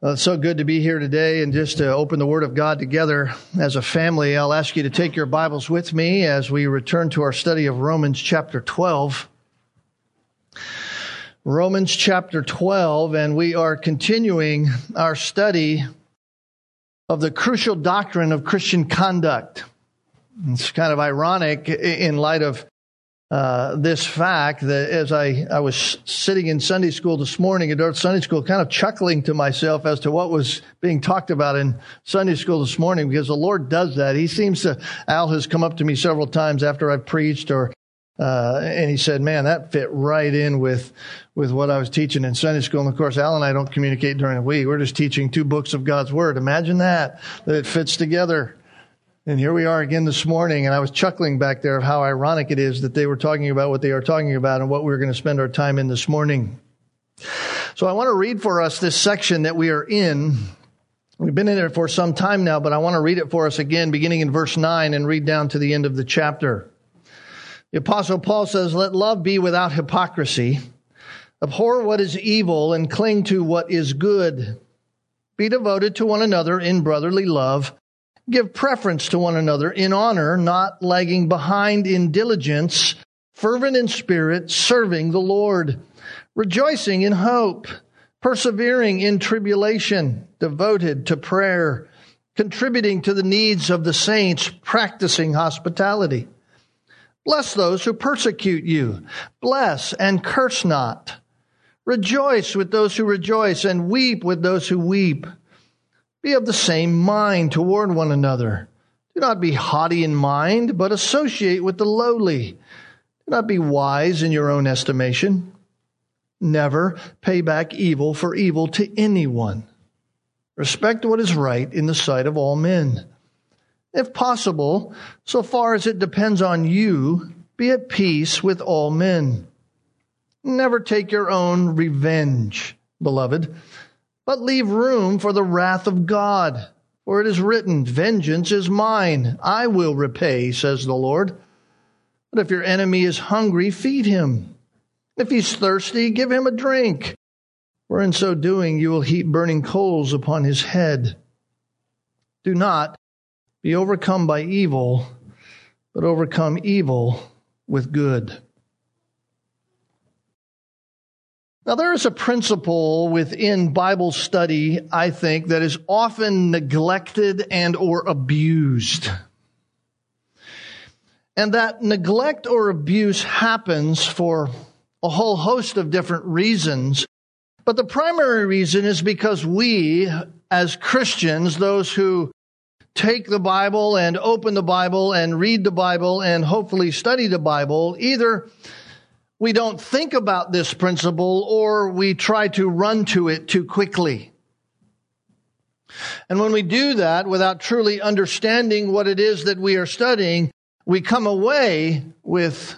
It's so good to be here today and just to open the Word of God together as a family. I'll ask you to take your Bibles with me as we return to our study of Romans chapter 12. Romans chapter 12, and we are continuing our study of the crucial doctrine of Christian conduct. It's kind of ironic in light of uh, this fact that as I, I was sitting in Sunday school this morning, at Sunday school, kind of chuckling to myself as to what was being talked about in Sunday school this morning, because the Lord does that. He seems to, Al has come up to me several times after I've preached or, uh, and he said, man, that fit right in with, with what I was teaching in Sunday school. And of course, Al and I don't communicate during the week. We're just teaching two books of God's Word. Imagine that, that it fits together. And here we are again this morning, and I was chuckling back there of how ironic it is that they were talking about what they are talking about and what we're going to spend our time in this morning. So I want to read for us this section that we are in. We've been in it for some time now, but I want to read it for us again, beginning in verse 9 and read down to the end of the chapter. The apostle Paul says, Let love be without hypocrisy. Abhor what is evil and cling to what is good. Be devoted to one another in brotherly love. Give preference to one another in honor, not lagging behind in diligence, fervent in spirit, serving the Lord, rejoicing in hope, persevering in tribulation, devoted to prayer, contributing to the needs of the saints, practicing hospitality. Bless those who persecute you. Bless and curse not. Rejoice with those who rejoice and weep with those who weep. Be of the same mind toward one another. Do not be haughty in mind, but associate with the lowly. Do not be wise in your own estimation. Never pay back evil for evil to anyone. Respect what is right in the sight of all men. If possible, so far as it depends on you, be at peace with all men. Never take your own revenge, beloved but leave room for the wrath of God. For it is written, Vengeance is mine, I will repay, says the Lord. But if your enemy is hungry, feed him. If he's thirsty, give him a drink. For in so doing, you will heap burning coals upon his head. Do not be overcome by evil, but overcome evil with good. Now, there is a principle within Bible study, I think, that is often neglected and or abused. And that neglect or abuse happens for a whole host of different reasons. But the primary reason is because we, as Christians, those who take the Bible and open the Bible and read the Bible and hopefully study the Bible, either we don't think about this principle or we try to run to it too quickly. And when we do that without truly understanding what it is that we are studying, we come away with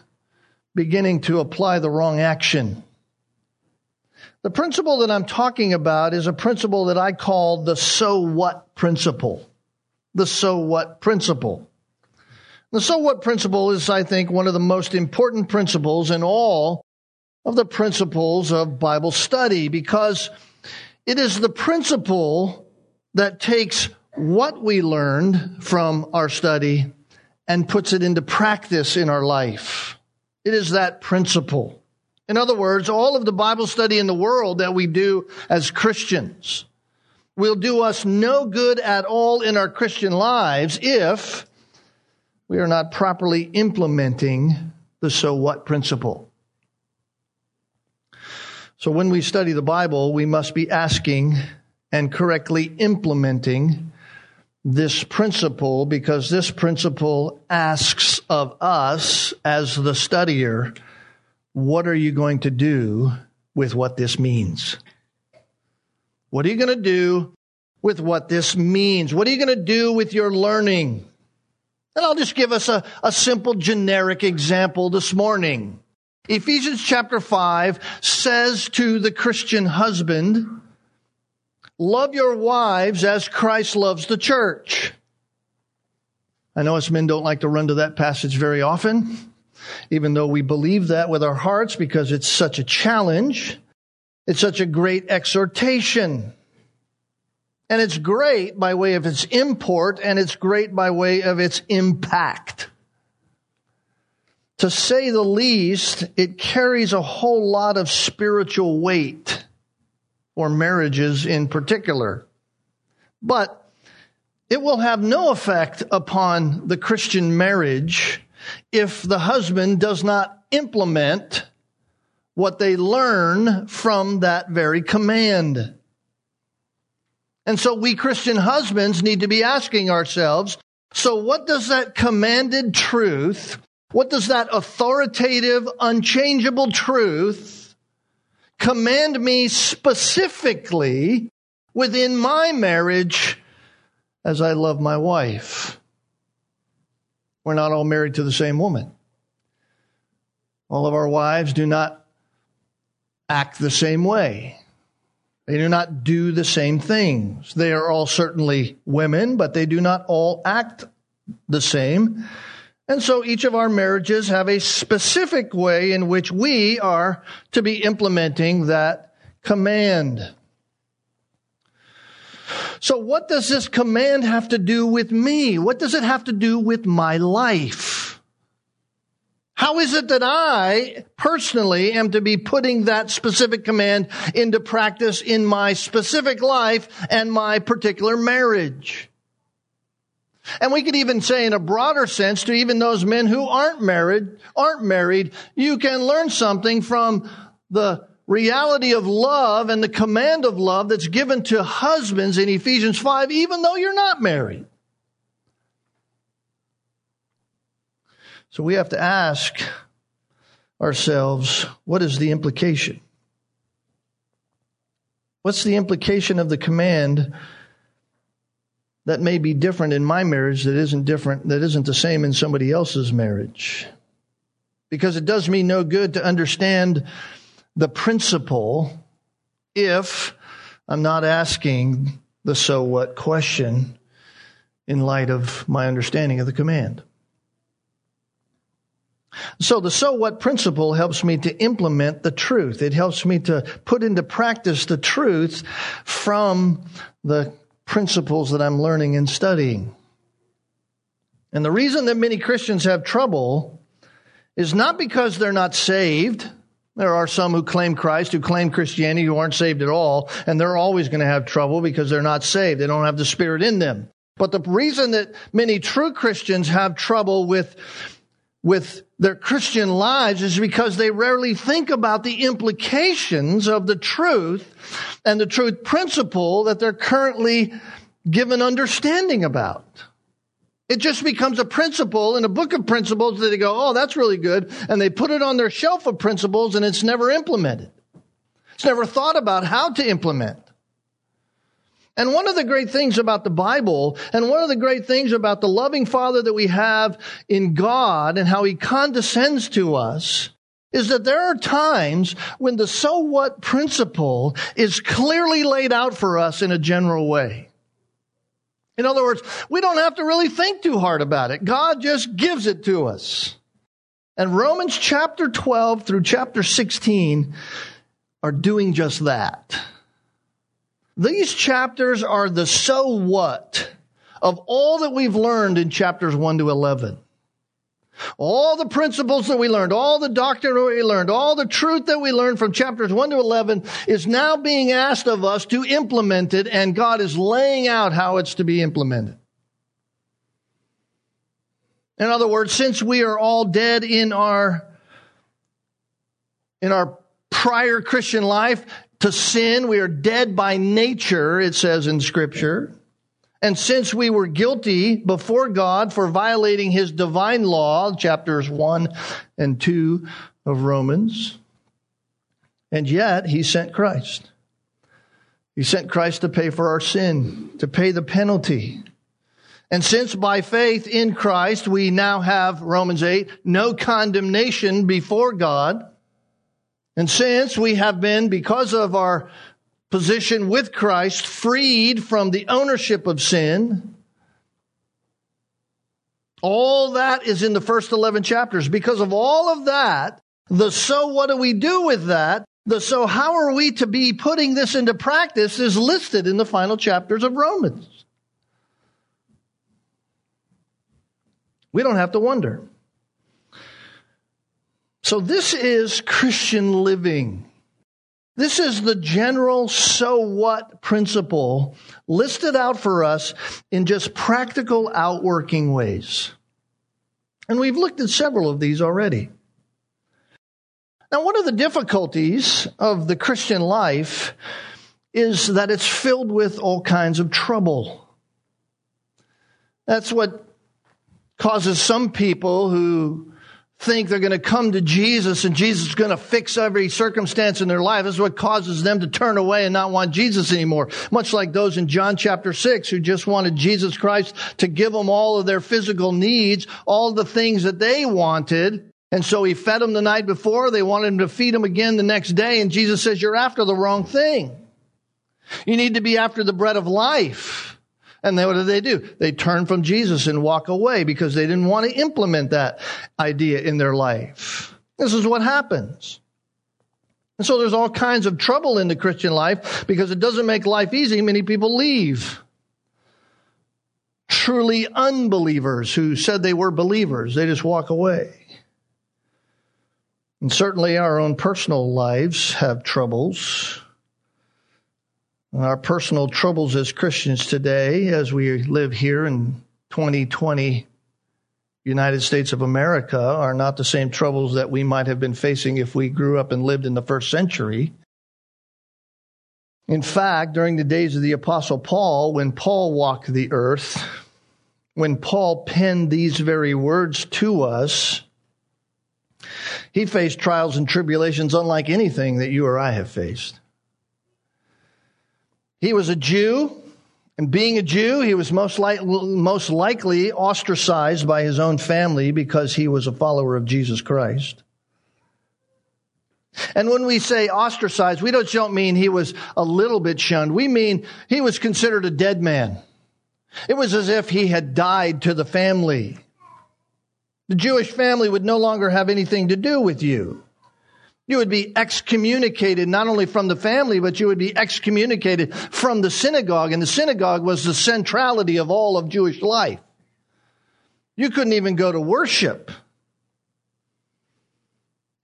beginning to apply the wrong action. The principle that I'm talking about is a principle that I call the so what principle. The so what principle. The so what principle is, I think, one of the most important principles in all of the principles of Bible study because it is the principle that takes what we learned from our study and puts it into practice in our life. It is that principle. In other words, all of the Bible study in the world that we do as Christians will do us no good at all in our Christian lives if we are not properly implementing the so what principle. So when we study the Bible, we must be asking and correctly implementing this principle because this principle asks of us as the studier, what are you going to do with what this means? What are you going to do with what this means? What are you going to do with your learning? And I'll just give us a, a simple generic example this morning. Ephesians chapter 5 says to the Christian husband, Love your wives as Christ loves the church. I know us men don't like to run to that passage very often, even though we believe that with our hearts because it's such a challenge. It's such a great exhortation. And it's great by way of its import, and it's great by way of its impact. To say the least, it carries a whole lot of spiritual weight, or marriages in particular. But it will have no effect upon the Christian marriage if the husband does not implement what they learn from that very command. And so we Christian husbands need to be asking ourselves, so what does that commanded truth, what does that authoritative, unchangeable truth command me specifically within my marriage as I love my wife? We're not all married to the same woman. All of our wives do not act the same way. They do not do the same things. They are all certainly women, but they do not all act the same. And so each of our marriages have a specific way in which we are to be implementing that command. So what does this command have to do with me? What does it have to do with my life? How is it that I personally am to be putting that specific command into practice in my specific life and my particular marriage? And we could even say in a broader sense to even those men who aren't married, aren't married, you can learn something from the reality of love and the command of love that's given to husbands in Ephesians 5, even though you're not married. So we have to ask ourselves what is the implication? What's the implication of the command that may be different in my marriage that isn't different, that isn't the same in somebody else's marriage? Because it does me no good to understand the principle if I'm not asking the so what question in light of my understanding of the command. So the so what principle helps me to implement the truth. It helps me to put into practice the truth from the principles that I'm learning and studying. And the reason that many Christians have trouble is not because they're not saved. There are some who claim Christ, who claim Christianity, who aren't saved at all, and they're always going to have trouble because they're not saved. They don't have the Spirit in them. But the reason that many true Christians have trouble with with their Christian lives is because they rarely think about the implications of the truth and the truth principle that they're currently given understanding about. It just becomes a principle in a book of principles that they go, oh, that's really good. And they put it on their shelf of principles and it's never implemented. It's never thought about how to implement. And one of the great things about the Bible, and one of the great things about the loving Father that we have in God and how He condescends to us, is that there are times when the so what principle is clearly laid out for us in a general way. In other words, we don't have to really think too hard about it. God just gives it to us. And Romans chapter 12 through chapter 16 are doing just that. These chapters are the so what of all that we've learned in chapters 1 to 11. All the principles that we learned, all the doctrine that we learned, all the truth that we learned from chapters 1 to 11 is now being asked of us to implement it, and God is laying out how it's to be implemented. In other words, since we are all dead in our, in our prior Christian life, to sin. We are dead by nature, it says in scripture. And since we were guilty before God for violating his divine law, chapters 1 and 2 of Romans, and yet he sent Christ. He sent Christ to pay for our sin, to pay the penalty. And since by faith in Christ we now have, Romans 8, no condemnation before God, and since we have been, because of our position with Christ, freed from the ownership of sin, all that is in the first 11 chapters. Because of all of that, the so what do we do with that? The, so how are we to be putting this into practice is listed in the final chapters of Romans. We don't have to wonder. So this is Christian living. This is the general so what principle listed out for us in just practical outworking ways. And we've looked at several of these already. Now, one of the difficulties of the Christian life is that it's filled with all kinds of trouble. That's what causes some people who think they're going to come to Jesus and Jesus is going to fix every circumstance in their life. This is what causes them to turn away and not want Jesus anymore. Much like those in John chapter 6 who just wanted Jesus Christ to give them all of their physical needs, all the things that they wanted. And so he fed them the night before. They wanted him to feed them again the next day. And Jesus says, you're after the wrong thing. You need to be after the bread of life. And then what do they do? They turn from Jesus and walk away because they didn't want to implement that idea in their life. This is what happens. And so there's all kinds of trouble in the Christian life because it doesn't make life easy. Many people leave. Truly unbelievers who said they were believers, they just walk away. And certainly our own personal lives have troubles. Our personal troubles as Christians today, as we live here in 2020 United States of America, are not the same troubles that we might have been facing if we grew up and lived in the first century. In fact, during the days of the Apostle Paul, when Paul walked the earth, when Paul penned these very words to us, he faced trials and tribulations unlike anything that you or I have faced. He was a Jew, and being a Jew, he was most, like, most likely ostracized by his own family because he was a follower of Jesus Christ. And when we say ostracized, we don't, don't mean he was a little bit shunned. We mean he was considered a dead man. It was as if he had died to the family. The Jewish family would no longer have anything to do with you. You would be excommunicated not only from the family, but you would be excommunicated from the synagogue. And the synagogue was the centrality of all of Jewish life. You couldn't even go to worship.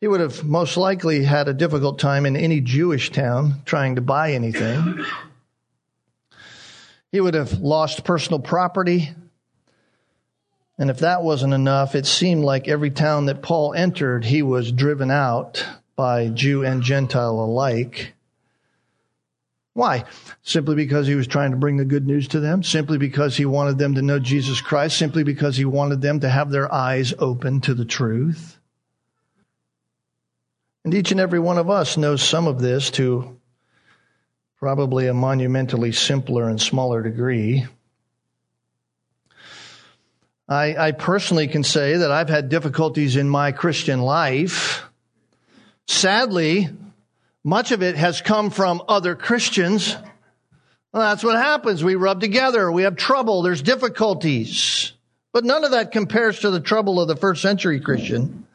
He would have most likely had a difficult time in any Jewish town trying to buy anything. He would have lost personal property. And if that wasn't enough, it seemed like every town that Paul entered, he was driven out by Jew and Gentile alike. Why? Simply because he was trying to bring the good news to them? Simply because he wanted them to know Jesus Christ? Simply because he wanted them to have their eyes open to the truth? And each and every one of us knows some of this to probably a monumentally simpler and smaller degree. I, I personally can say that I've had difficulties in my Christian life. Sadly, much of it has come from other Christians. Well, that's what happens. We rub together. We have trouble. There's difficulties. But none of that compares to the trouble of the first century Christian.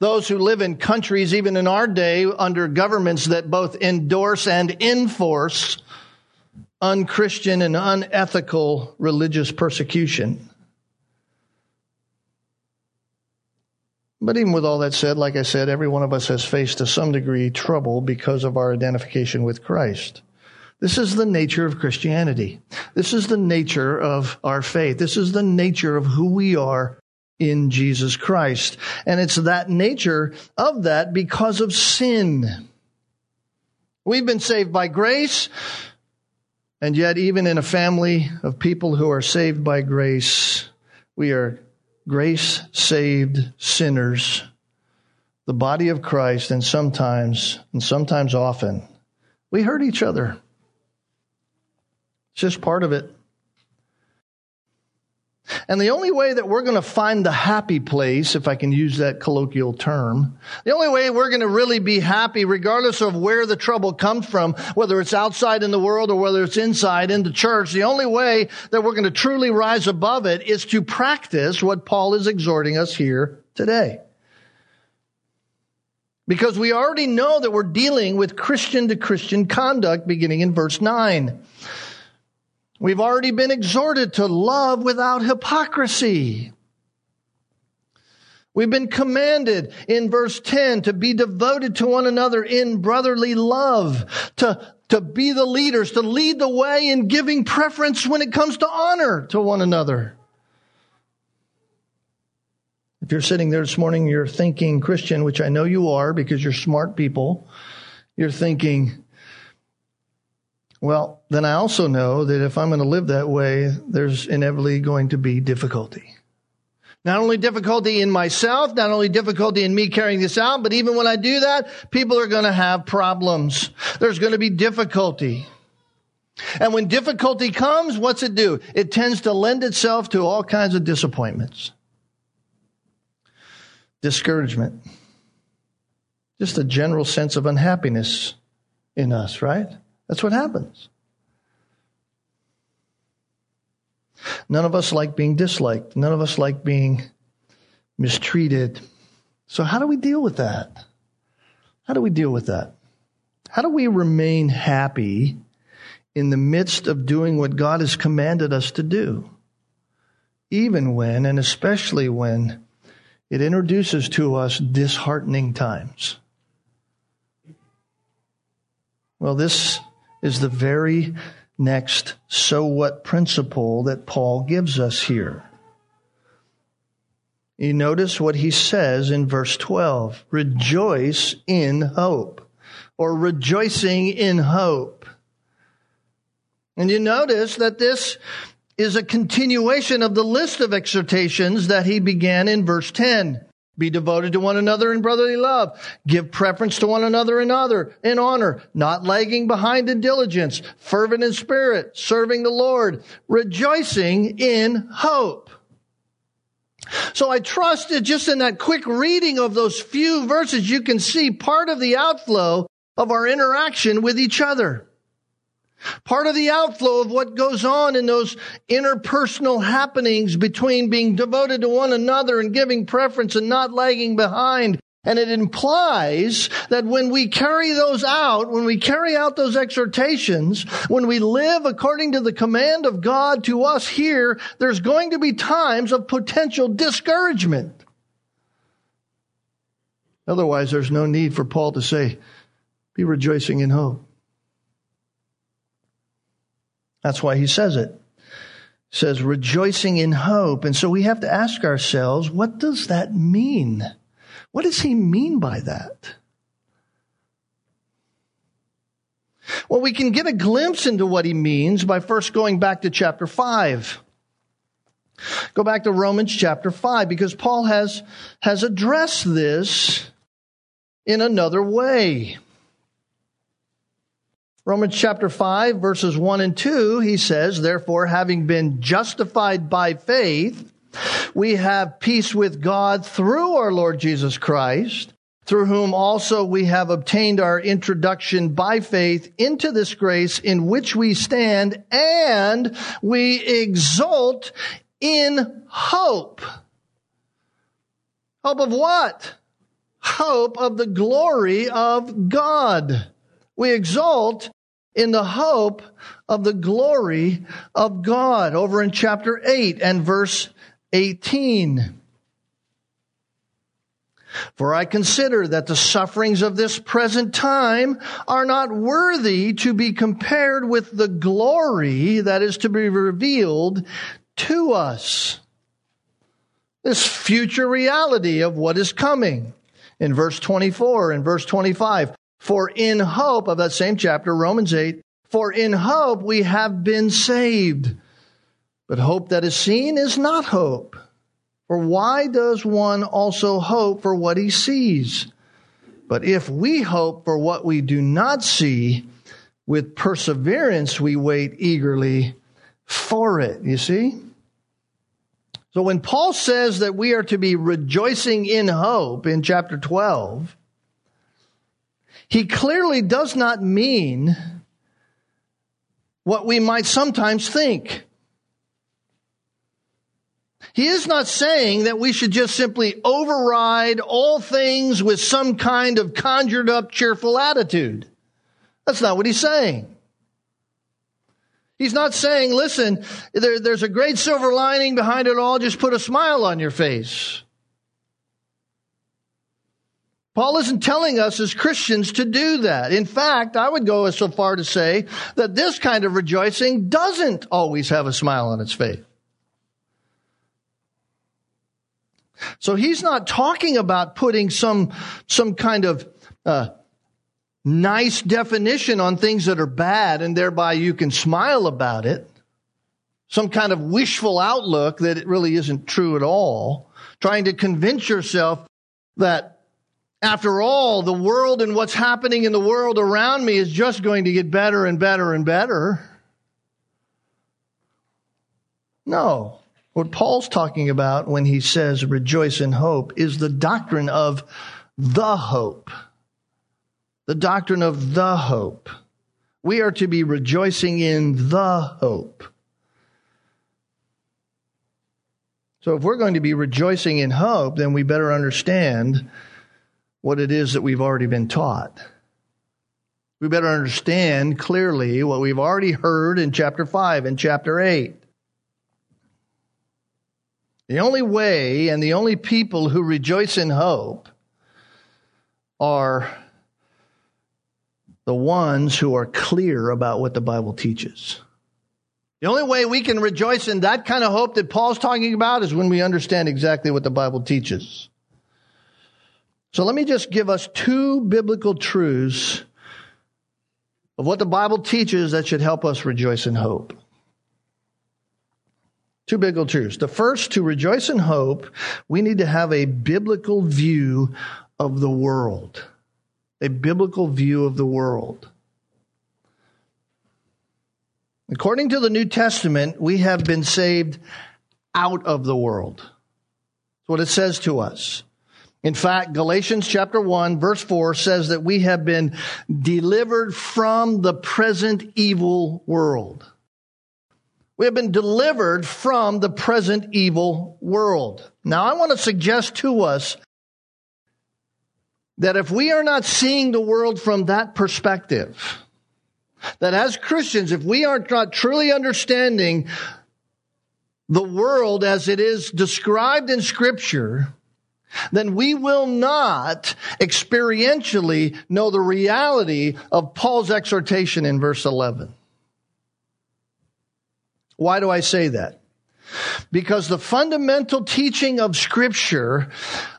Those who live in countries, even in our day, under governments that both endorse and enforce unchristian and unethical religious persecution. But even with all that said, like I said, every one of us has faced to some degree trouble because of our identification with Christ. This is the nature of Christianity. This is the nature of our faith. This is the nature of who we are in Jesus Christ. And it's that nature of that because of sin. We've been saved by grace. And yet, even in a family of people who are saved by grace, we are grace saved sinners, the body of Christ, and sometimes, and sometimes often, we hurt each other. It's just part of it. And the only way that we're going to find the happy place, if I can use that colloquial term, the only way we're going to really be happy, regardless of where the trouble comes from, whether it's outside in the world or whether it's inside in the church, the only way that we're going to truly rise above it is to practice what Paul is exhorting us here today. Because we already know that we're dealing with Christian to Christian conduct beginning in verse 9. We've already been exhorted to love without hypocrisy. We've been commanded in verse 10 to be devoted to one another in brotherly love, to, to be the leaders, to lead the way in giving preference when it comes to honor to one another. If you're sitting there this morning, you're thinking Christian, which I know you are because you're smart people, you're thinking, well, then I also know that if I'm going to live that way, there's inevitably going to be difficulty. Not only difficulty in myself, not only difficulty in me carrying this out, but even when I do that, people are going to have problems. There's going to be difficulty. And when difficulty comes, what's it do? It tends to lend itself to all kinds of disappointments. Discouragement. Just a general sense of unhappiness in us, right? That's what happens. None of us like being disliked. None of us like being mistreated. So, how do we deal with that? How do we deal with that? How do we remain happy in the midst of doing what God has commanded us to do? Even when, and especially when, it introduces to us disheartening times. Well, this is the very next so what principle that Paul gives us here. You notice what he says in verse 12 rejoice in hope, or rejoicing in hope. And you notice that this is a continuation of the list of exhortations that he began in verse 10. Be devoted to one another in brotherly love. Give preference to one another in other, in honor, not lagging behind in diligence, fervent in spirit, serving the Lord, rejoicing in hope. So I trust that just in that quick reading of those few verses, you can see part of the outflow of our interaction with each other. Part of the outflow of what goes on in those interpersonal happenings between being devoted to one another and giving preference and not lagging behind. And it implies that when we carry those out, when we carry out those exhortations, when we live according to the command of God to us here, there's going to be times of potential discouragement. Otherwise, there's no need for Paul to say, be rejoicing in hope. That's why he says it. He says rejoicing in hope. And so we have to ask ourselves, what does that mean? What does he mean by that? Well, we can get a glimpse into what he means by first going back to chapter 5. Go back to Romans chapter 5 because Paul has, has addressed this in another way. Romans chapter 5, verses 1 and 2, he says, Therefore, having been justified by faith, we have peace with God through our Lord Jesus Christ, through whom also we have obtained our introduction by faith into this grace in which we stand, and we exult in hope. Hope of what? Hope of the glory of God. We exult in the hope of the glory of God over in chapter 8 and verse 18. For I consider that the sufferings of this present time are not worthy to be compared with the glory that is to be revealed to us. This future reality of what is coming. In verse 24 and verse 25, for in hope of that same chapter, Romans 8, for in hope we have been saved. But hope that is seen is not hope. For why does one also hope for what he sees? But if we hope for what we do not see, with perseverance we wait eagerly for it. You see? So when Paul says that we are to be rejoicing in hope in chapter 12, he clearly does not mean what we might sometimes think. He is not saying that we should just simply override all things with some kind of conjured up cheerful attitude. That's not what he's saying. He's not saying, listen, there, there's a great silver lining behind it all, just put a smile on your face. Paul isn't telling us as Christians to do that. In fact, I would go so far to say that this kind of rejoicing doesn't always have a smile on its face. So he's not talking about putting some, some kind of, uh, nice definition on things that are bad and thereby you can smile about it. Some kind of wishful outlook that it really isn't true at all. Trying to convince yourself that after all, the world and what's happening in the world around me is just going to get better and better and better. No. What Paul's talking about when he says rejoice in hope is the doctrine of the hope. The doctrine of the hope. We are to be rejoicing in the hope. So if we're going to be rejoicing in hope, then we better understand what it is that we've already been taught. We better understand clearly what we've already heard in chapter 5 and chapter 8. The only way and the only people who rejoice in hope are the ones who are clear about what the Bible teaches. The only way we can rejoice in that kind of hope that Paul's talking about is when we understand exactly what the Bible teaches. So let me just give us two biblical truths of what the Bible teaches that should help us rejoice in hope. Two biblical truths. The first, to rejoice in hope, we need to have a biblical view of the world. A biblical view of the world. According to the New Testament, we have been saved out of the world. That's what it says to us. In fact, Galatians chapter 1 verse 4 says that we have been delivered from the present evil world. We have been delivered from the present evil world. Now, I want to suggest to us that if we are not seeing the world from that perspective, that as Christians, if we are not truly understanding the world as it is described in Scripture, then we will not experientially know the reality of Paul's exhortation in verse 11. Why do I say that? Because the fundamental teaching of scripture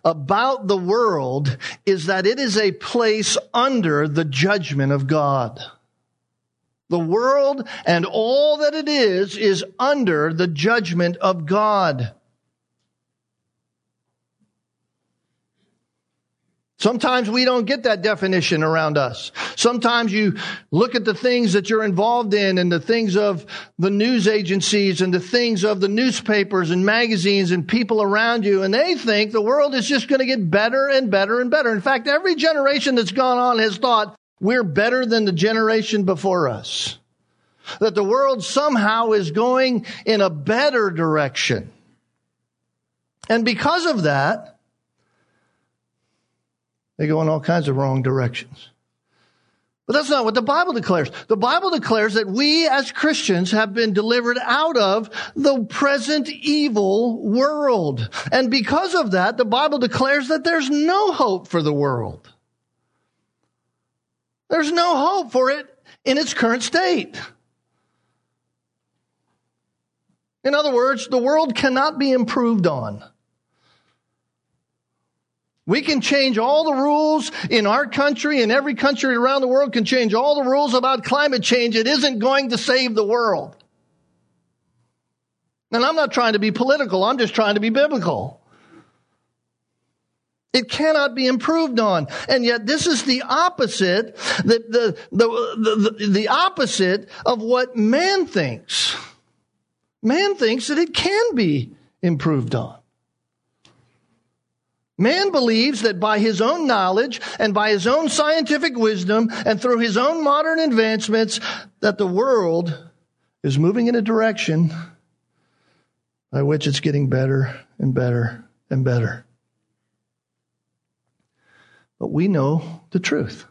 about the world is that it is a place under the judgment of God. The world and all that it is is under the judgment of God. Sometimes we don't get that definition around us. Sometimes you look at the things that you're involved in and the things of the news agencies and the things of the newspapers and magazines and people around you and they think the world is just going to get better and better and better. In fact, every generation that's gone on has thought we're better than the generation before us. That the world somehow is going in a better direction. And because of that, they go in all kinds of wrong directions. But that's not what the Bible declares. The Bible declares that we as Christians have been delivered out of the present evil world. And because of that, the Bible declares that there's no hope for the world. There's no hope for it in its current state. In other words, the world cannot be improved on. We can change all the rules in our country and every country around the world can change all the rules about climate change. It isn't going to save the world. And I'm not trying to be political. I'm just trying to be biblical. It cannot be improved on. And yet this is the opposite, the, the, the, the, the opposite of what man thinks. Man thinks that it can be improved on. Man believes that by his own knowledge and by his own scientific wisdom and through his own modern advancements that the world is moving in a direction by which it's getting better and better and better. But we know the truth.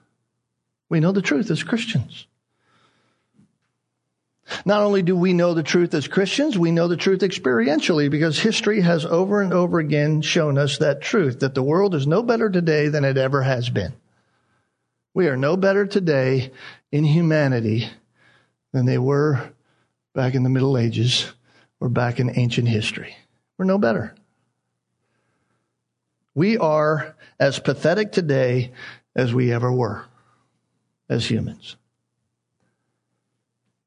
We know the truth as Christians. Not only do we know the truth as Christians, we know the truth experientially because history has over and over again shown us that truth that the world is no better today than it ever has been. We are no better today in humanity than they were back in the Middle Ages or back in ancient history. We're no better. We are as pathetic today as we ever were as humans.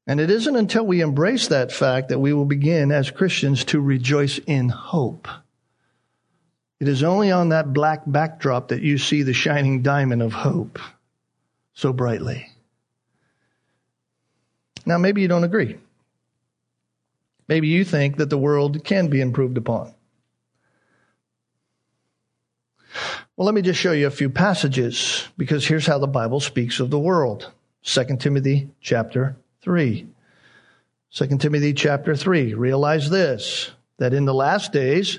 And it isn't until we embrace that fact that we will begin as Christians to rejoice in hope. It is only on that black backdrop that you see the shining diamond of hope so brightly. Now, maybe you don't agree. Maybe you think that the world can be improved upon. Well, let me just show you a few passages because here's how the Bible speaks of the world. 2 Timothy chapter 3. 2 Timothy chapter 3. Realize this, that in the last days,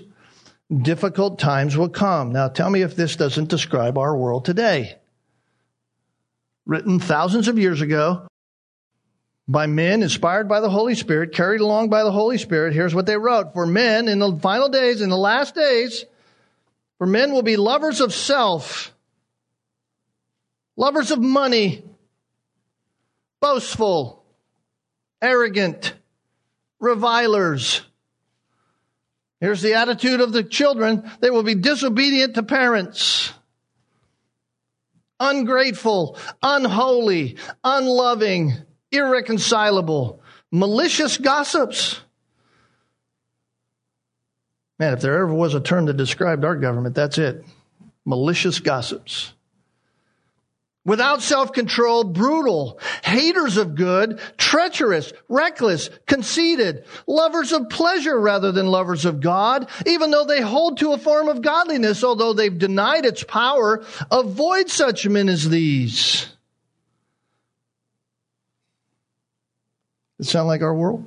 difficult times will come. Now tell me if this doesn't describe our world today. Written thousands of years ago by men inspired by the Holy Spirit, carried along by the Holy Spirit. Here's what they wrote. For men in the final days, in the last days, for men will be lovers of self, lovers of money, boastful, arrogant, revilers. Here's the attitude of the children. They will be disobedient to parents, ungrateful, unholy, unloving, irreconcilable, malicious gossips. Man, if there ever was a term that described our government, that's it. Malicious gossips without self control, brutal, haters of good, treacherous, reckless, conceited, lovers of pleasure rather than lovers of God, even though they hold to a form of godliness, although they've denied its power, avoid such men as these. It sound like our world?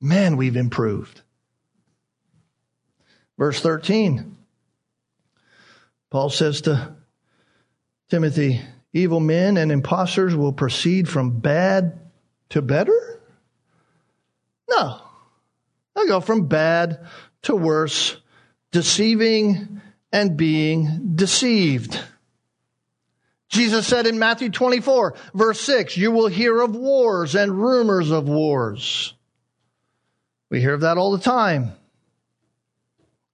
Man, we've improved. Verse 13. Paul says to Timothy, evil men and impostors will proceed from bad to better? No. They'll go from bad to worse, deceiving and being deceived. Jesus said in Matthew 24, verse 6, you will hear of wars and rumors of wars. We hear of that all the time.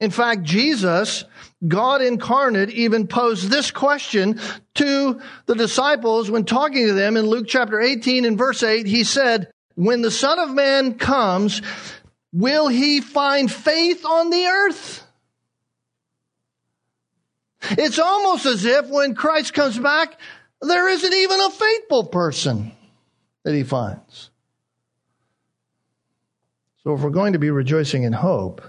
In fact, Jesus, God incarnate, even posed this question to the disciples when talking to them in Luke chapter 18 and verse 8. He said, When the Son of Man comes, will he find faith on the earth? It's almost as if when Christ comes back, there isn't even a faithful person that he finds. So if we're going to be rejoicing in hope,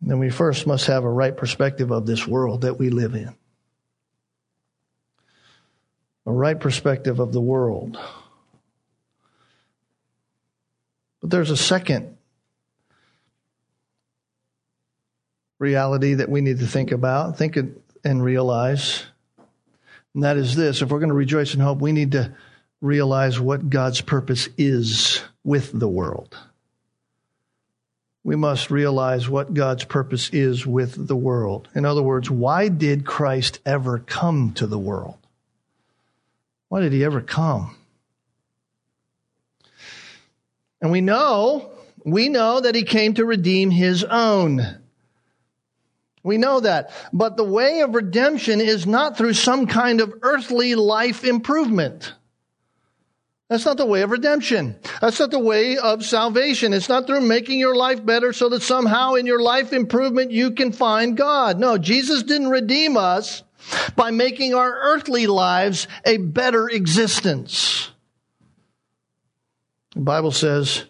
then we first must have a right perspective of this world that we live in. A right perspective of the world. But there's a second reality that we need to think about, think and realize. And that is this if we're going to rejoice in hope, we need to realize what God's purpose is with the world we must realize what God's purpose is with the world. In other words, why did Christ ever come to the world? Why did he ever come? And we know, we know that he came to redeem his own. We know that. But the way of redemption is not through some kind of earthly life improvement. That's not the way of redemption. That's not the way of salvation. It's not through making your life better so that somehow in your life improvement you can find God. No, Jesus didn't redeem us by making our earthly lives a better existence. The Bible says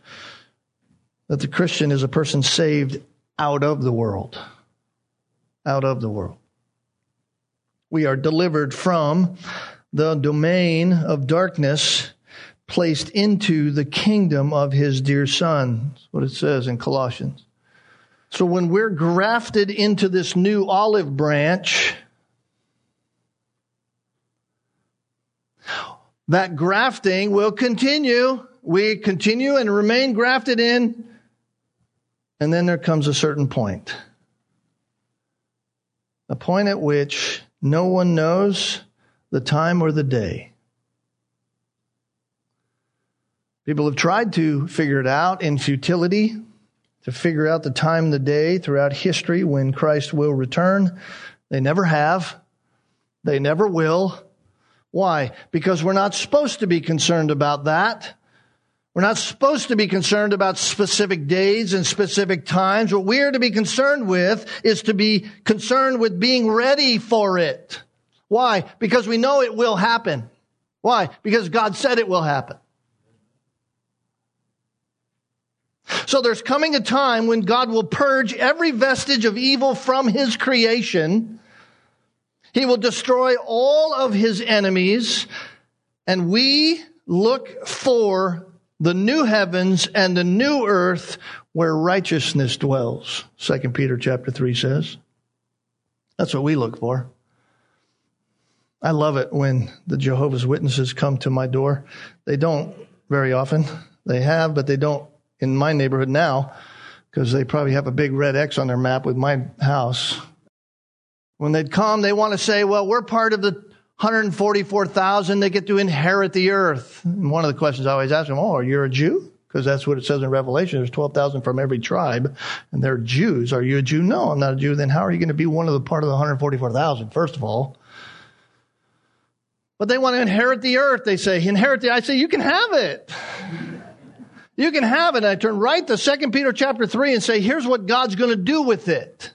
that the Christian is a person saved out of the world. Out of the world. We are delivered from the domain of darkness placed into the kingdom of his dear son. That's what it says in Colossians. So when we're grafted into this new olive branch, that grafting will continue. We continue and remain grafted in. And then there comes a certain point. A point at which no one knows the time or the day. People have tried to figure it out in futility, to figure out the time and the day throughout history when Christ will return. They never have. They never will. Why? Because we're not supposed to be concerned about that. We're not supposed to be concerned about specific days and specific times. What we are to be concerned with is to be concerned with being ready for it. Why? Because we know it will happen. Why? Because God said it will happen. So there's coming a time when God will purge every vestige of evil from his creation. He will destroy all of his enemies and we look for the new heavens and the new earth where righteousness dwells. 2 Peter chapter 3 says. That's what we look for. I love it when the Jehovah's Witnesses come to my door. They don't very often. They have, but they don't in my neighborhood now because they probably have a big red X on their map with my house. When they'd come, they want to say, well, we're part of the 144,000 that get to inherit the earth. And one of the questions I always ask them, oh, you're you a Jew? Because that's what it says in Revelation. There's 12,000 from every tribe, and they're Jews. Are you a Jew? No, I'm not a Jew. Then how are you going to be one of the part of the 144,000, first of all? But they want to inherit the earth. They say, inherit the, I say, you can have it. You can have it. I turn right to 2 Peter chapter 3 and say, here's what God's going to do with it.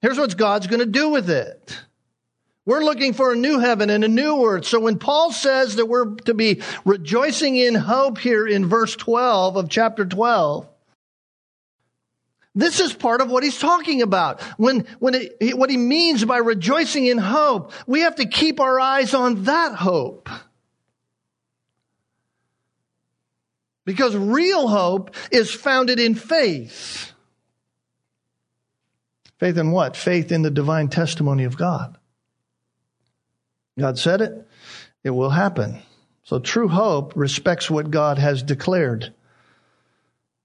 Here's what God's going to do with it. We're looking for a new heaven and a new earth. So when Paul says that we're to be rejoicing in hope here in verse 12 of chapter 12, this is part of what he's talking about. When, when it, what he means by rejoicing in hope, we have to keep our eyes on that hope. Because real hope is founded in faith. Faith in what? Faith in the divine testimony of God. God said it, it will happen. So true hope respects what God has declared.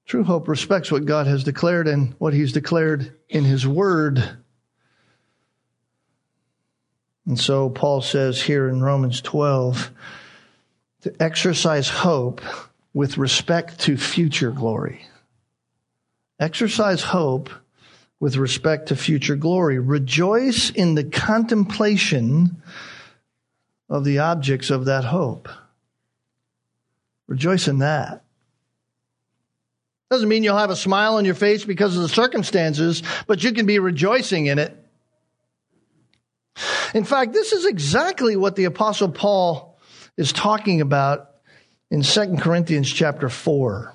True hope respects what God has declared and what He's declared in His Word. And so Paul says here in Romans 12 to exercise hope with respect to future glory. Exercise hope with respect to future glory. Rejoice in the contemplation of the objects of that hope. Rejoice in that. Doesn't mean you'll have a smile on your face because of the circumstances, but you can be rejoicing in it. In fact, this is exactly what the apostle Paul is talking about in 2 Corinthians chapter 4.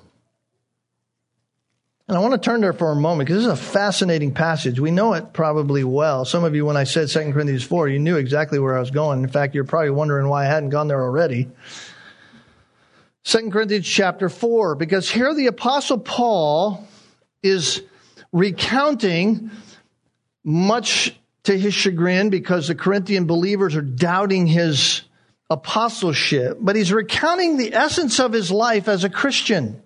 And I want to turn there for a moment because this is a fascinating passage. We know it probably well. Some of you, when I said 2 Corinthians 4, you knew exactly where I was going. In fact, you're probably wondering why I hadn't gone there already. 2 Corinthians chapter 4, because here the apostle Paul is recounting much to his chagrin because the Corinthian believers are doubting his apostleship, but he's recounting the essence of his life as a Christian.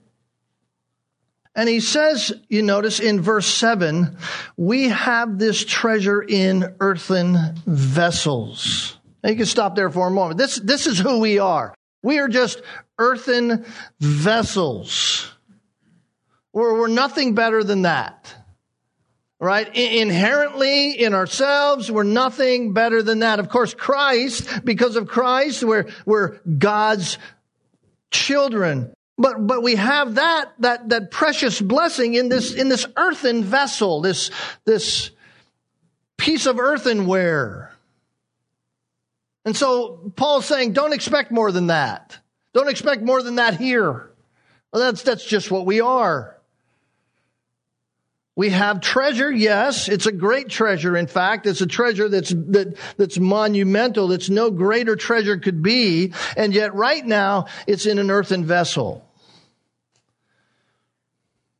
And he says, you notice in verse 7, we have this treasure in earthen vessels. Now you can stop there for a moment. This, this is who we are. We are just earthen vessels. We're, we're nothing better than that right? Inherently in ourselves, we're nothing better than that. Of course, Christ, because of Christ, we're, we're God's children. But, but we have that, that, that precious blessing in this, in this earthen vessel, this, this piece of earthenware. And so Paul's saying, don't expect more than that. Don't expect more than that here. Well, that's, that's just what we are. We have treasure, yes. It's a great treasure. In fact, it's a treasure that's, that, that's monumental, that's no greater treasure could be. And yet right now, it's in an earthen vessel.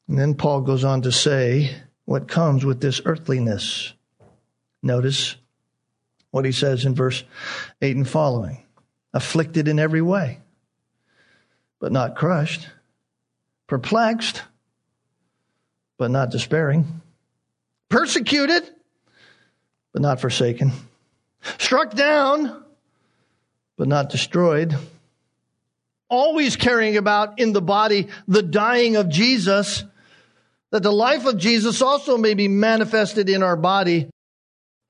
And then Paul goes on to say what comes with this earthliness. Notice what he says in verse 8 and following afflicted in every way, but not crushed, perplexed, but not despairing, persecuted, but not forsaken, struck down, but not destroyed, always carrying about in the body the dying of Jesus, that the life of Jesus also may be manifested in our body.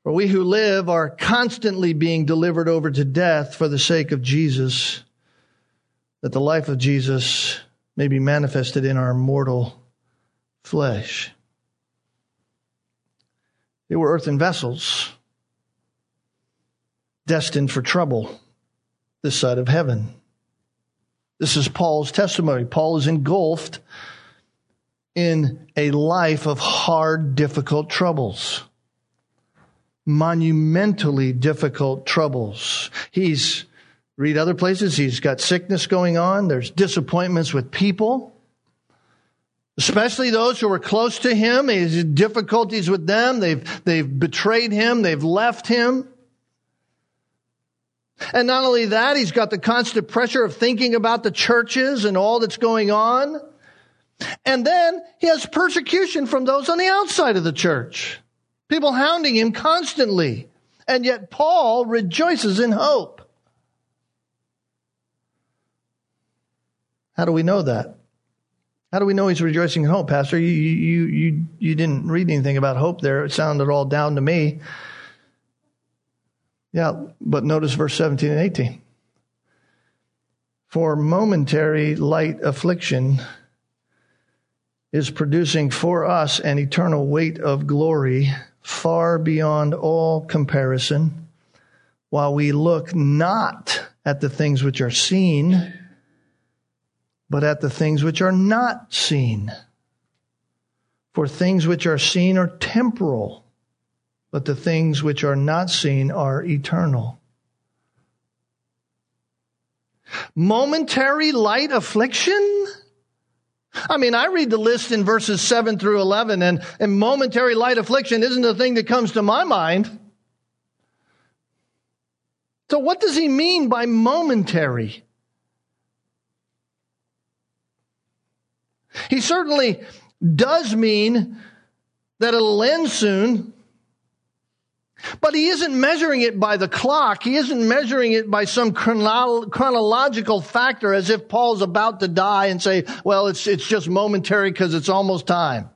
For we who live are constantly being delivered over to death for the sake of Jesus, that the life of Jesus may be manifested in our mortal flesh. They were earthen vessels destined for trouble this side of heaven. This is Paul's testimony. Paul is engulfed in a life of hard, difficult troubles. Monumentally difficult troubles. He's, read other places, he's got sickness going on. There's disappointments with people especially those who were close to him. He has difficulties with them. They've, they've betrayed him. They've left him. And not only that, he's got the constant pressure of thinking about the churches and all that's going on. And then he has persecution from those on the outside of the church. People hounding him constantly. And yet Paul rejoices in hope. How do we know that? How do we know he's rejoicing in hope, Pastor? You, you, you, you didn't read anything about hope there. It sounded all down to me. Yeah, but notice verse 17 and 18. For momentary light affliction is producing for us an eternal weight of glory far beyond all comparison, while we look not at the things which are seen but at the things which are not seen. For things which are seen are temporal, but the things which are not seen are eternal. Momentary light affliction? I mean, I read the list in verses 7 through 11, and, and momentary light affliction isn't the thing that comes to my mind. So, what does he mean by momentary? He certainly does mean that it'll end soon, but he isn't measuring it by the clock. He isn't measuring it by some chronolo- chronological factor as if Paul's about to die and say, well, it's, it's just momentary because it's almost time.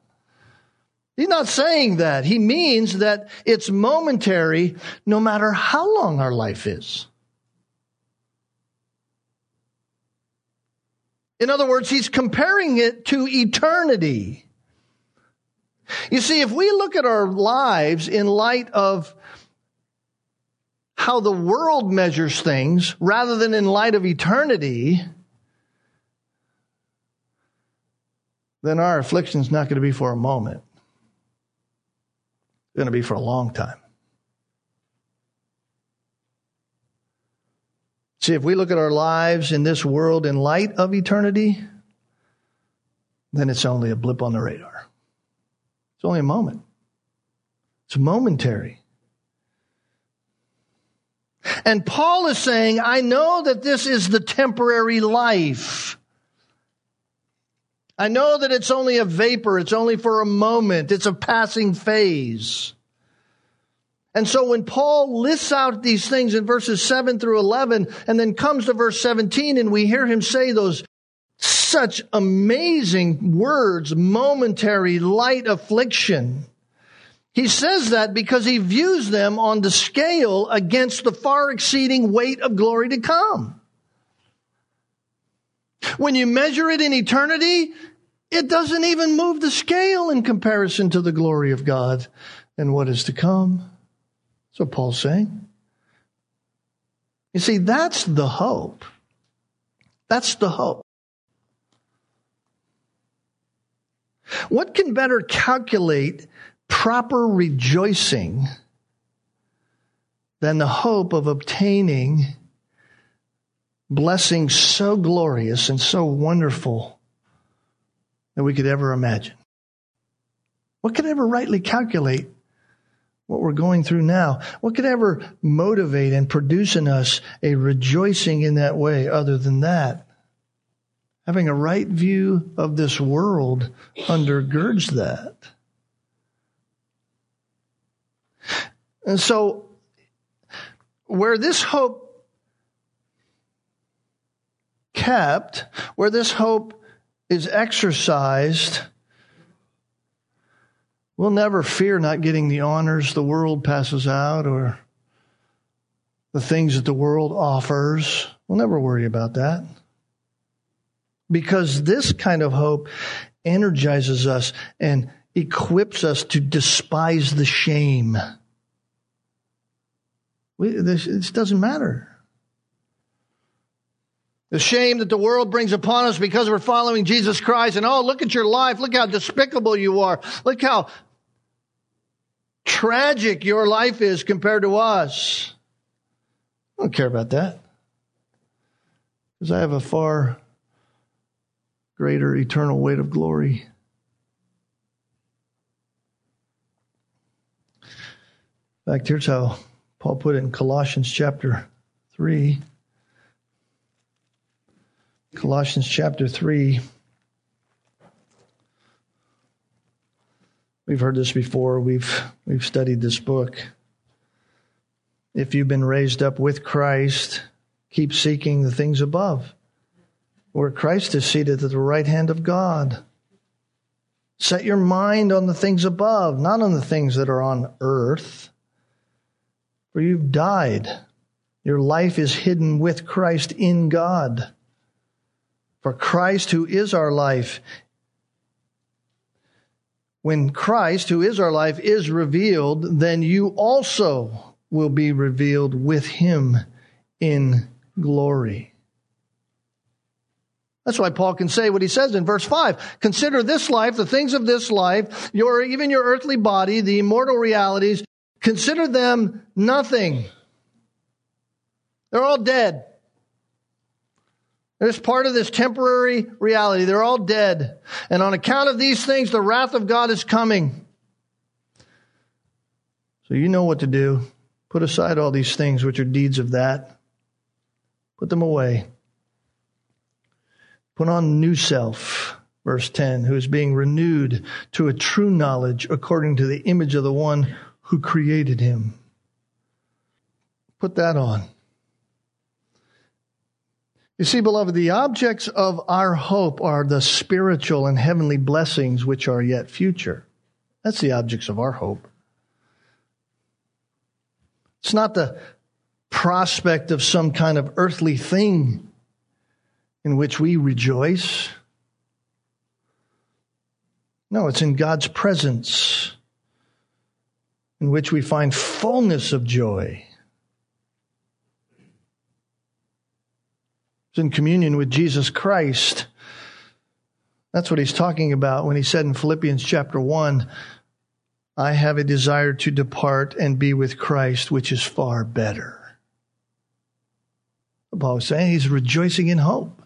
He's not saying that. He means that it's momentary no matter how long our life is. In other words, he's comparing it to eternity. You see, if we look at our lives in light of how the world measures things rather than in light of eternity, then our affliction is not going to be for a moment. It's going to be for a long time. See, if we look at our lives in this world in light of eternity, then it's only a blip on the radar. It's only a moment. It's momentary. And Paul is saying, I know that this is the temporary life. I know that it's only a vapor. It's only for a moment. It's a passing phase. And so when Paul lists out these things in verses 7 through 11 and then comes to verse 17 and we hear him say those such amazing words, momentary light affliction. He says that because he views them on the scale against the far exceeding weight of glory to come. When you measure it in eternity, it doesn't even move the scale in comparison to the glory of God and what is to come. That's what Paul's saying. You see, that's the hope. That's the hope. What can better calculate proper rejoicing than the hope of obtaining blessings so glorious and so wonderful that we could ever imagine? What could ever rightly calculate what we're going through now? What could ever motivate and produce in us a rejoicing in that way other than that? Having a right view of this world undergirds that. And so, where this hope kept, where this hope is exercised, we'll never fear not getting the honors the world passes out or the things that the world offers. We'll never worry about that. Because this kind of hope energizes us and equips us to despise the shame. We, this, this doesn't matter. The shame that the world brings upon us because we're following Jesus Christ and oh, look at your life. Look how despicable you are. Look how tragic your life is compared to us. I don't care about that. Because I have a far greater eternal weight of glory. In fact, here's how Paul put it in Colossians chapter 3. Colossians chapter 3. We've heard this before. We've we've studied this book. If you've been raised up with Christ, keep seeking the things above, where Christ is seated at the right hand of God. Set your mind on the things above, not on the things that are on earth. For you've died. Your life is hidden with Christ in God. For Christ, who is our life, when Christ, who is our life, is revealed, then you also will be revealed with him in glory. That's why Paul can say what he says in verse 5. Consider this life, the things of this life, your, even your earthly body, the immortal realities, consider them nothing. They're all dead. They're just part of this temporary reality. They're all dead. And on account of these things, the wrath of God is coming. So you know what to do. Put aside all these things which are deeds of that. Put them away. Put on new self, verse 10, who is being renewed to a true knowledge according to the image of the one who created him. Put that on. You see, beloved, the objects of our hope are the spiritual and heavenly blessings which are yet future. That's the objects of our hope. It's not the prospect of some kind of earthly thing in which we rejoice. No, it's in God's presence in which we find fullness of joy. In communion with Jesus Christ. That's what he's talking about when he said in Philippians chapter 1 I have a desire to depart and be with Christ, which is far better. Paul was saying he's rejoicing in hope.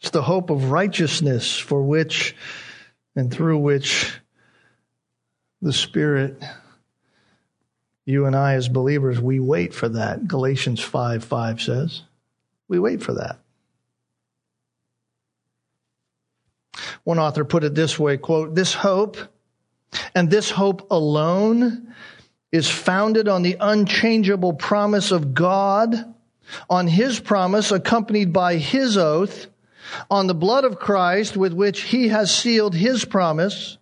It's the hope of righteousness for which and through which the Spirit you and I, as believers, we wait for that. Galatians 5 5 says, we wait for that. One author put it this way quote, This hope and this hope alone is founded on the unchangeable promise of God, on his promise accompanied by his oath, on the blood of Christ with which he has sealed his promise,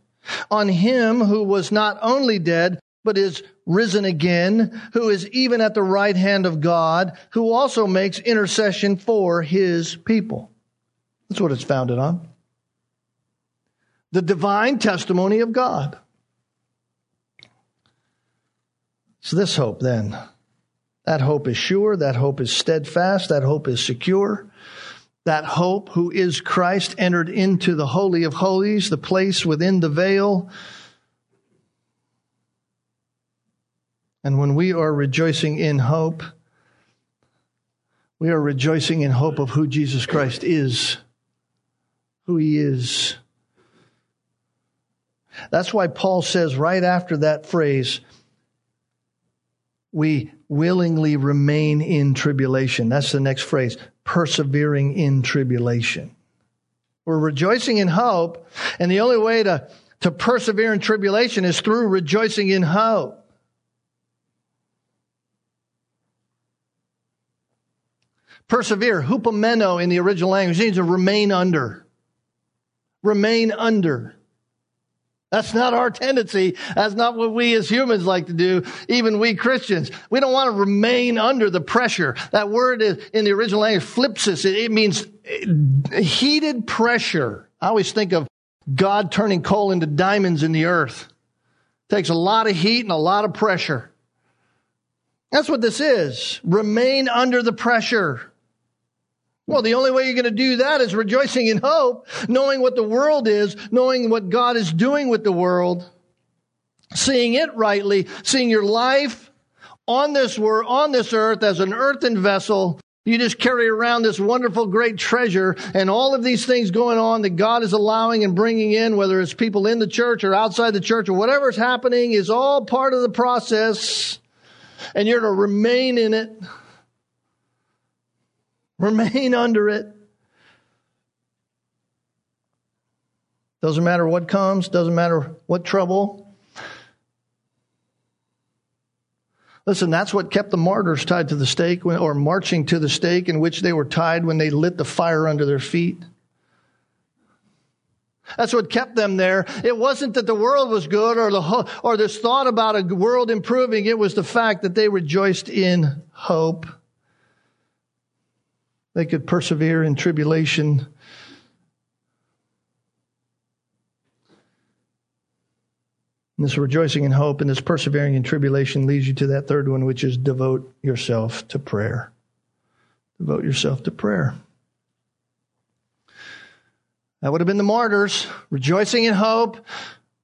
on him who was not only dead, but is risen again, who is even at the right hand of God, who also makes intercession for his people. That's what it's founded on. The divine testimony of God. It's this hope then. That hope is sure. That hope is steadfast. That hope is secure. that hope, who is Christ, entered into the Holy of Holies, the place within the veil. And when we are rejoicing in hope, we are rejoicing in hope of who Jesus Christ is, who he is. That's why Paul says right after that phrase, we willingly remain in tribulation. That's the next phrase persevering in tribulation. We're rejoicing in hope, and the only way to, to persevere in tribulation is through rejoicing in hope. Persevere, hupomeno in the original language, means to remain under. Remain under. That's not our tendency. That's not what we as humans like to do, even we Christians. We don't want to remain under the pressure. That word is, in the original language, thlipsis, it means eh, heated pressure. I always think of God turning coal into diamonds in the earth. It takes a lot of heat and a lot of pressure. That's what this is. Remain under the pressure. Well, the only way you're going to do that is rejoicing in hope, knowing what the world is, knowing what God is doing with the world, seeing it rightly, seeing your life on this world, on this earth as an earthen vessel. You just carry around this wonderful, great treasure and all of these things going on that God is allowing and bringing in, whether it's people in the church or outside the church or whatever's happening is all part of the process. And you're to remain in it Remain under it. Doesn't matter what comes, doesn't matter what trouble. Listen, that's what kept the martyrs tied to the stake or marching to the stake in which they were tied when they lit the fire under their feet. That's what kept them there. It wasn't that the world was good or the or this thought about a world improving. It was the fact that they rejoiced in hope. They could persevere in tribulation. And this rejoicing in hope and this persevering in tribulation leads you to that third one, which is devote yourself to prayer. Devote yourself to prayer. That would have been the martyrs, rejoicing in hope,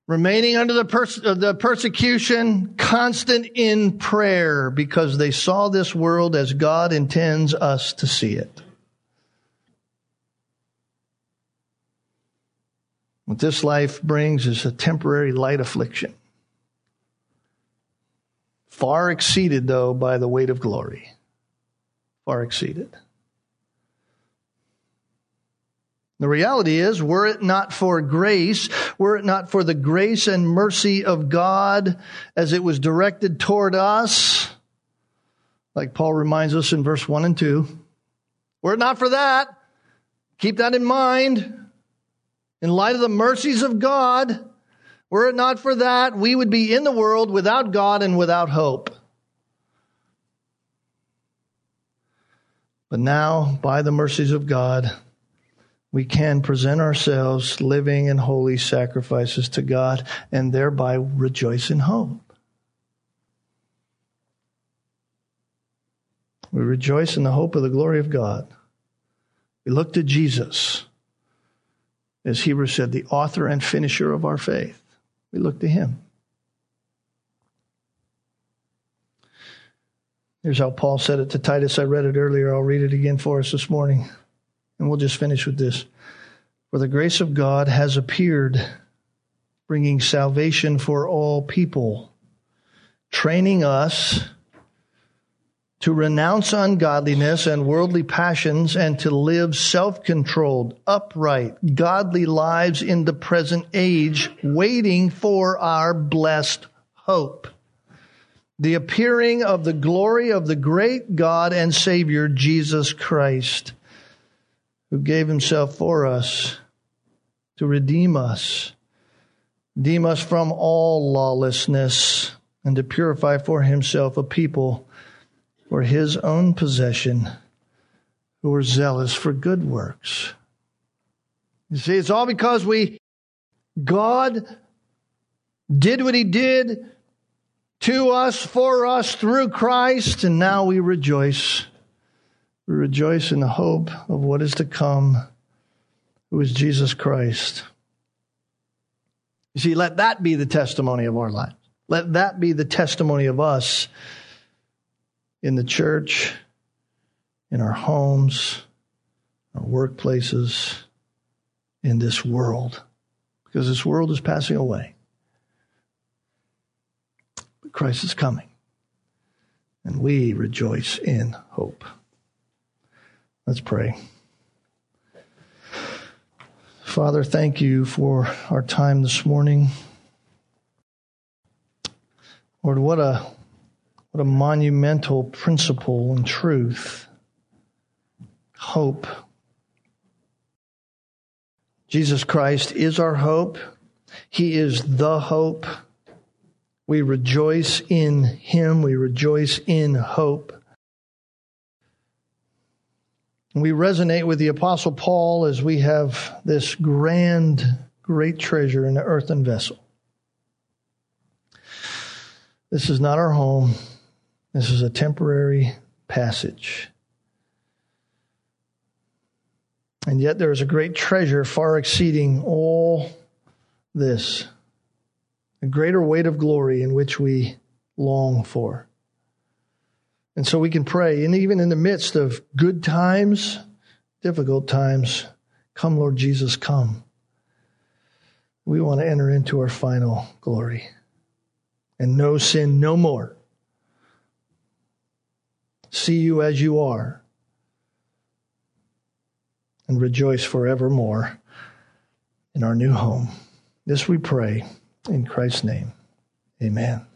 remaining under the, pers- uh, the persecution, constant in prayer, because they saw this world as God intends us to see it. What this life brings is a temporary light affliction, far exceeded, though, by the weight of glory. Far exceeded. The reality is, were it not for grace, were it not for the grace and mercy of God as it was directed toward us, like Paul reminds us in verse 1 and 2, were it not for that, keep that in mind, in light of the mercies of God, were it not for that, we would be in the world without God and without hope. But now, by the mercies of God, we can present ourselves living and holy sacrifices to God and thereby rejoice in hope. We rejoice in the hope of the glory of God. We look to Jesus as Hebrews said, the author and finisher of our faith. We look to him. Here's how Paul said it to Titus. I read it earlier. I'll read it again for us this morning. And we'll just finish with this. For the grace of God has appeared, bringing salvation for all people, training us to renounce ungodliness and worldly passions and to live self-controlled, upright, godly lives in the present age, waiting for our blessed hope. The appearing of the glory of the great God and Savior, Jesus Christ, who gave himself for us to redeem us, redeem us from all lawlessness, and to purify for himself a people for his own possession who are zealous for good works. You see, it's all because we, God did what he did to us, for us, through Christ, and now we rejoice We rejoice in the hope of what is to come, who is Jesus Christ. You see, let that be the testimony of our lives. Let that be the testimony of us in the church, in our homes, our workplaces, in this world. Because this world is passing away. But Christ is coming. And we rejoice in hope. Let's pray. Father, thank you for our time this morning. Lord, what a what a monumental principle and truth. Hope. Jesus Christ is our hope. He is the hope. We rejoice in Him. We rejoice in hope. We resonate with the Apostle Paul as we have this grand, great treasure in an earthen vessel. This is not our home. This is a temporary passage. And yet there is a great treasure far exceeding all this, a greater weight of glory in which we long for. And so we can pray, and even in the midst of good times, difficult times, come, Lord Jesus, come. We want to enter into our final glory and know sin no more. See you as you are and rejoice forevermore in our new home. This we pray in Christ's name. Amen.